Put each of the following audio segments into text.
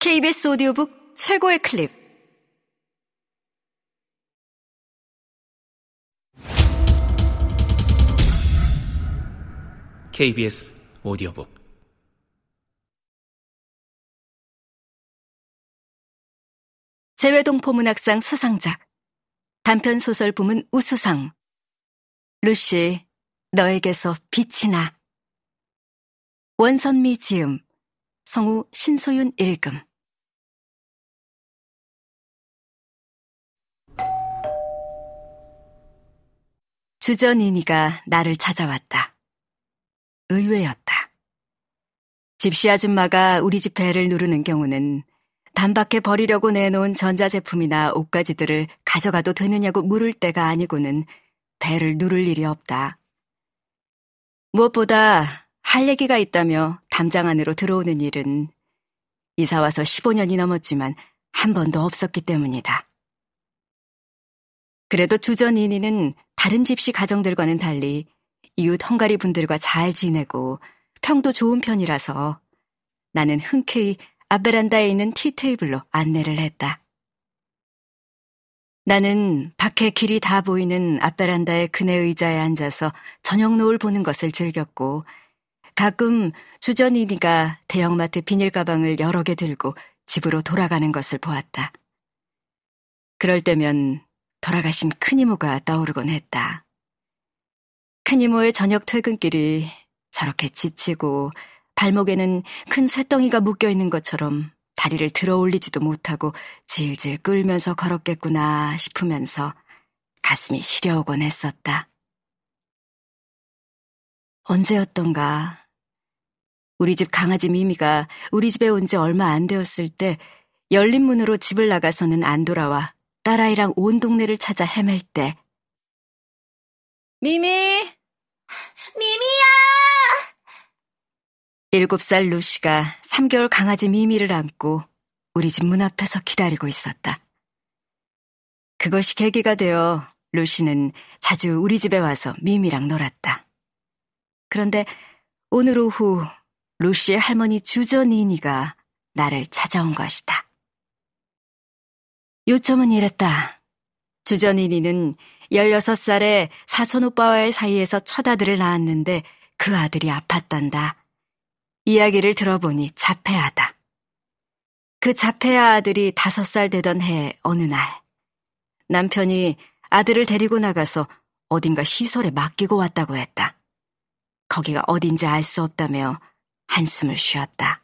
KBS 오디오북 최고의 클립. KBS 오디오북 재외동포문학상 수상작. 단편소설 부문 우수상. 루시, 너에게서 빛이 나. 원선미 지음. 성우 신소윤 읽음. 주전이니가 나를 찾아왔다. 의외였다. 집시 아줌마가 우리 집 배를 누르는 경우는 단밖에 버리려고 내놓은 전자제품이나 옷가지들을 가져가도 되느냐고 물을 때가 아니고는 배를 누를 일이 없다. 무엇보다 할 얘기가 있다며 담장 안으로 들어오는 일은 이사 와서 15년이 넘었지만 한 번도 없었기 때문이다. 그래도 주전이니는 다른 집시 가정들과는 달리 이웃 헝가리 분들과 잘 지내고 평도 좋은 편이라서 나는 흔쾌히 앞베란다에 있는 티테이블로 안내를 했다. 나는 밖에 길이 다 보이는 앞베란다의 그네 의자에 앉아서 저녁 노을 보는 것을 즐겼고 가끔 주전이니가 대형마트 비닐 가방을 여러 개 들고 집으로 돌아가는 것을 보았다. 그럴 때면 돌아가신 큰이모가 떠오르곤 했다. 큰이모의 저녁 퇴근길이 저렇게 지치고 발목에는 큰 쇠덩이가 묶여 있는 것처럼 다리를 들어 올리지도 못하고 질질 끌면서 걸었겠구나 싶으면서 가슴이 시려오곤 했었다. 언제였던가 우리 집 강아지 미미가 우리 집에 온 지 얼마 안 되었을 때 열린 문으로 집을 나가서는 안 돌아와 딸아이랑 온 동네를 찾아 헤맬 때 미미! 미미야! 일곱 살 루시가 3개월 강아지 미미를 안고 우리 집 문 앞에서 기다리고 있었다. 그것이 계기가 되어 루시는 자주 우리 집에 와서 미미랑 놀았다. 그런데 오늘 오후 루시의 할머니 주저니니가 나를 찾아온 것이다. 요점은 이랬다. 주저니니는 16살에 사촌 오빠와의 사이에서 첫 아들을 낳았는데 그 아들이 아팠단다. 이야기를 들어보니 자폐아다. 그 자폐아 아들이 다섯 살 되던 해 어느 날 남편이 아들을 데리고 나가서 어딘가 시설에 맡기고 왔다고 했다. 거기가 어딘지 알 수 없다며 한숨을 쉬었다.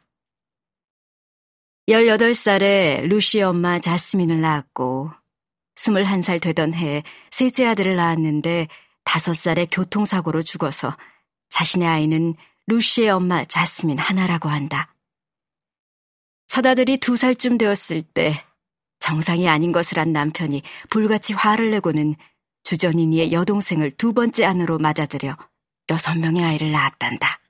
18살에 루시 엄마 자스민을 낳았고 21살 되던 해 셋째 아들을 낳았는데 5살에 교통사고로 죽어서 자신의 아이는 루시의 엄마 자스민 하나라고 한다. 첫 아들이 두 살쯤 되었을 때 정상이 아닌 것을 한 남편이 불같이 화를 내고는 주전이니의 여동생을 두 번째 안으로 맞아들여 여섯 명의 아이를 낳았단다.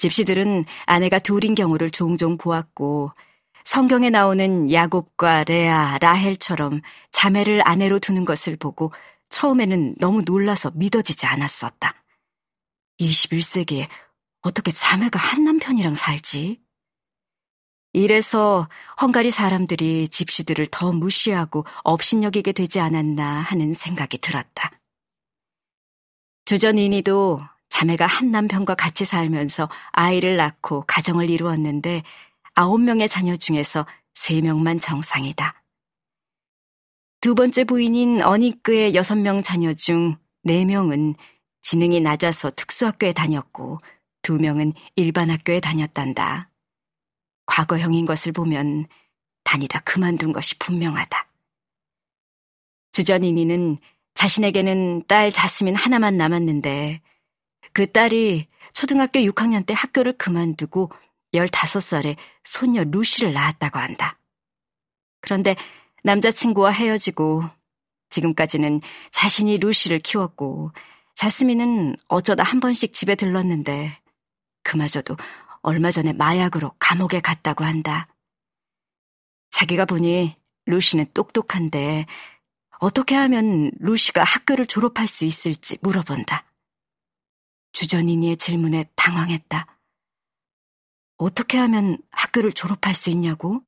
집시들은 아내가 둘인 경우를 종종 보았고 성경에 나오는 야곱과 레아, 라헬처럼 자매를 아내로 두는 것을 보고 처음에는 너무 놀라서 믿어지지 않았었다. 21세기에 어떻게 자매가 한 남편이랑 살지? 이래서 헝가리 사람들이 집시들을 더 무시하고 업신여기게 되지 않았나 하는 생각이 들었다. 주전이니도 자매가 한 남편과 같이 살면서 아이를 낳고 가정을 이루었는데 아홉 명의 자녀 중에서 세 명만 정상이다. 두 번째 부인인 어니크의 여섯 명 자녀 중 네 명은 지능이 낮아서 특수학교에 다녔고 두 명은 일반 학교에 다녔단다. 과거형인 것을 보면 다니다 그만둔 것이 분명하다. 주전이니는 자신에게는 딸 자스민 하나만 남았는데 그 딸이 초등학교 6학년 때 학교를 그만두고 15살에 소녀 루시를 낳았다고 한다. 그런데 남자친구와 헤어지고 지금까지는 자신이 루시를 키웠고 자스민은 어쩌다 한 번씩 집에 들렀는데 그마저도 얼마 전에 마약으로 감옥에 갔다고 한다. 자기가 보니 루시는 똑똑한데 어떻게 하면 루시가 학교를 졸업할 수 있을지 물어본다. 주전이니의 질문에 당황했다. 어떻게 하면 학교를 졸업할 수 있냐고?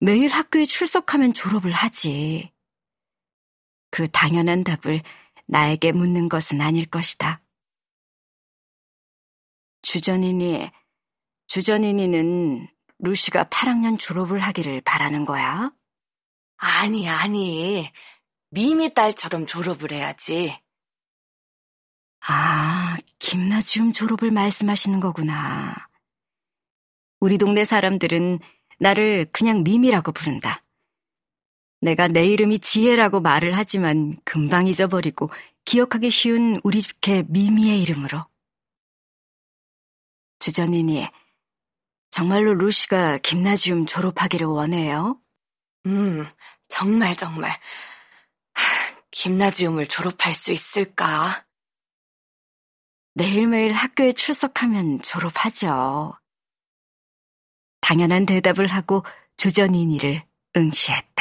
매일 학교에 출석하면 졸업을 하지. 그 당연한 답을 나에게 묻는 것은 아닐 것이다. 주전이니, 주전이니는 루시가 8학년 졸업을 하기를 바라는 거야? 아니, 아니. 미미 딸처럼 졸업을 해야지. 아, 김나지움 졸업을 말씀하시는 거구나. 우리 동네 사람들은 나를 그냥 미미라고 부른다. 내가 내 이름이 지혜라고 말을 하지만 금방 잊어버리고 기억하기 쉬운 우리 집개 미미의 이름으로. 주전이니, 정말로 루시가 김나지움 졸업하기를 원해요? 음, 정말 정말. 김나지움을 졸업할 수 있을까? 매일매일 학교에 출석하면 졸업하죠. 당연한 대답을 하고 주전이니를 응시했다.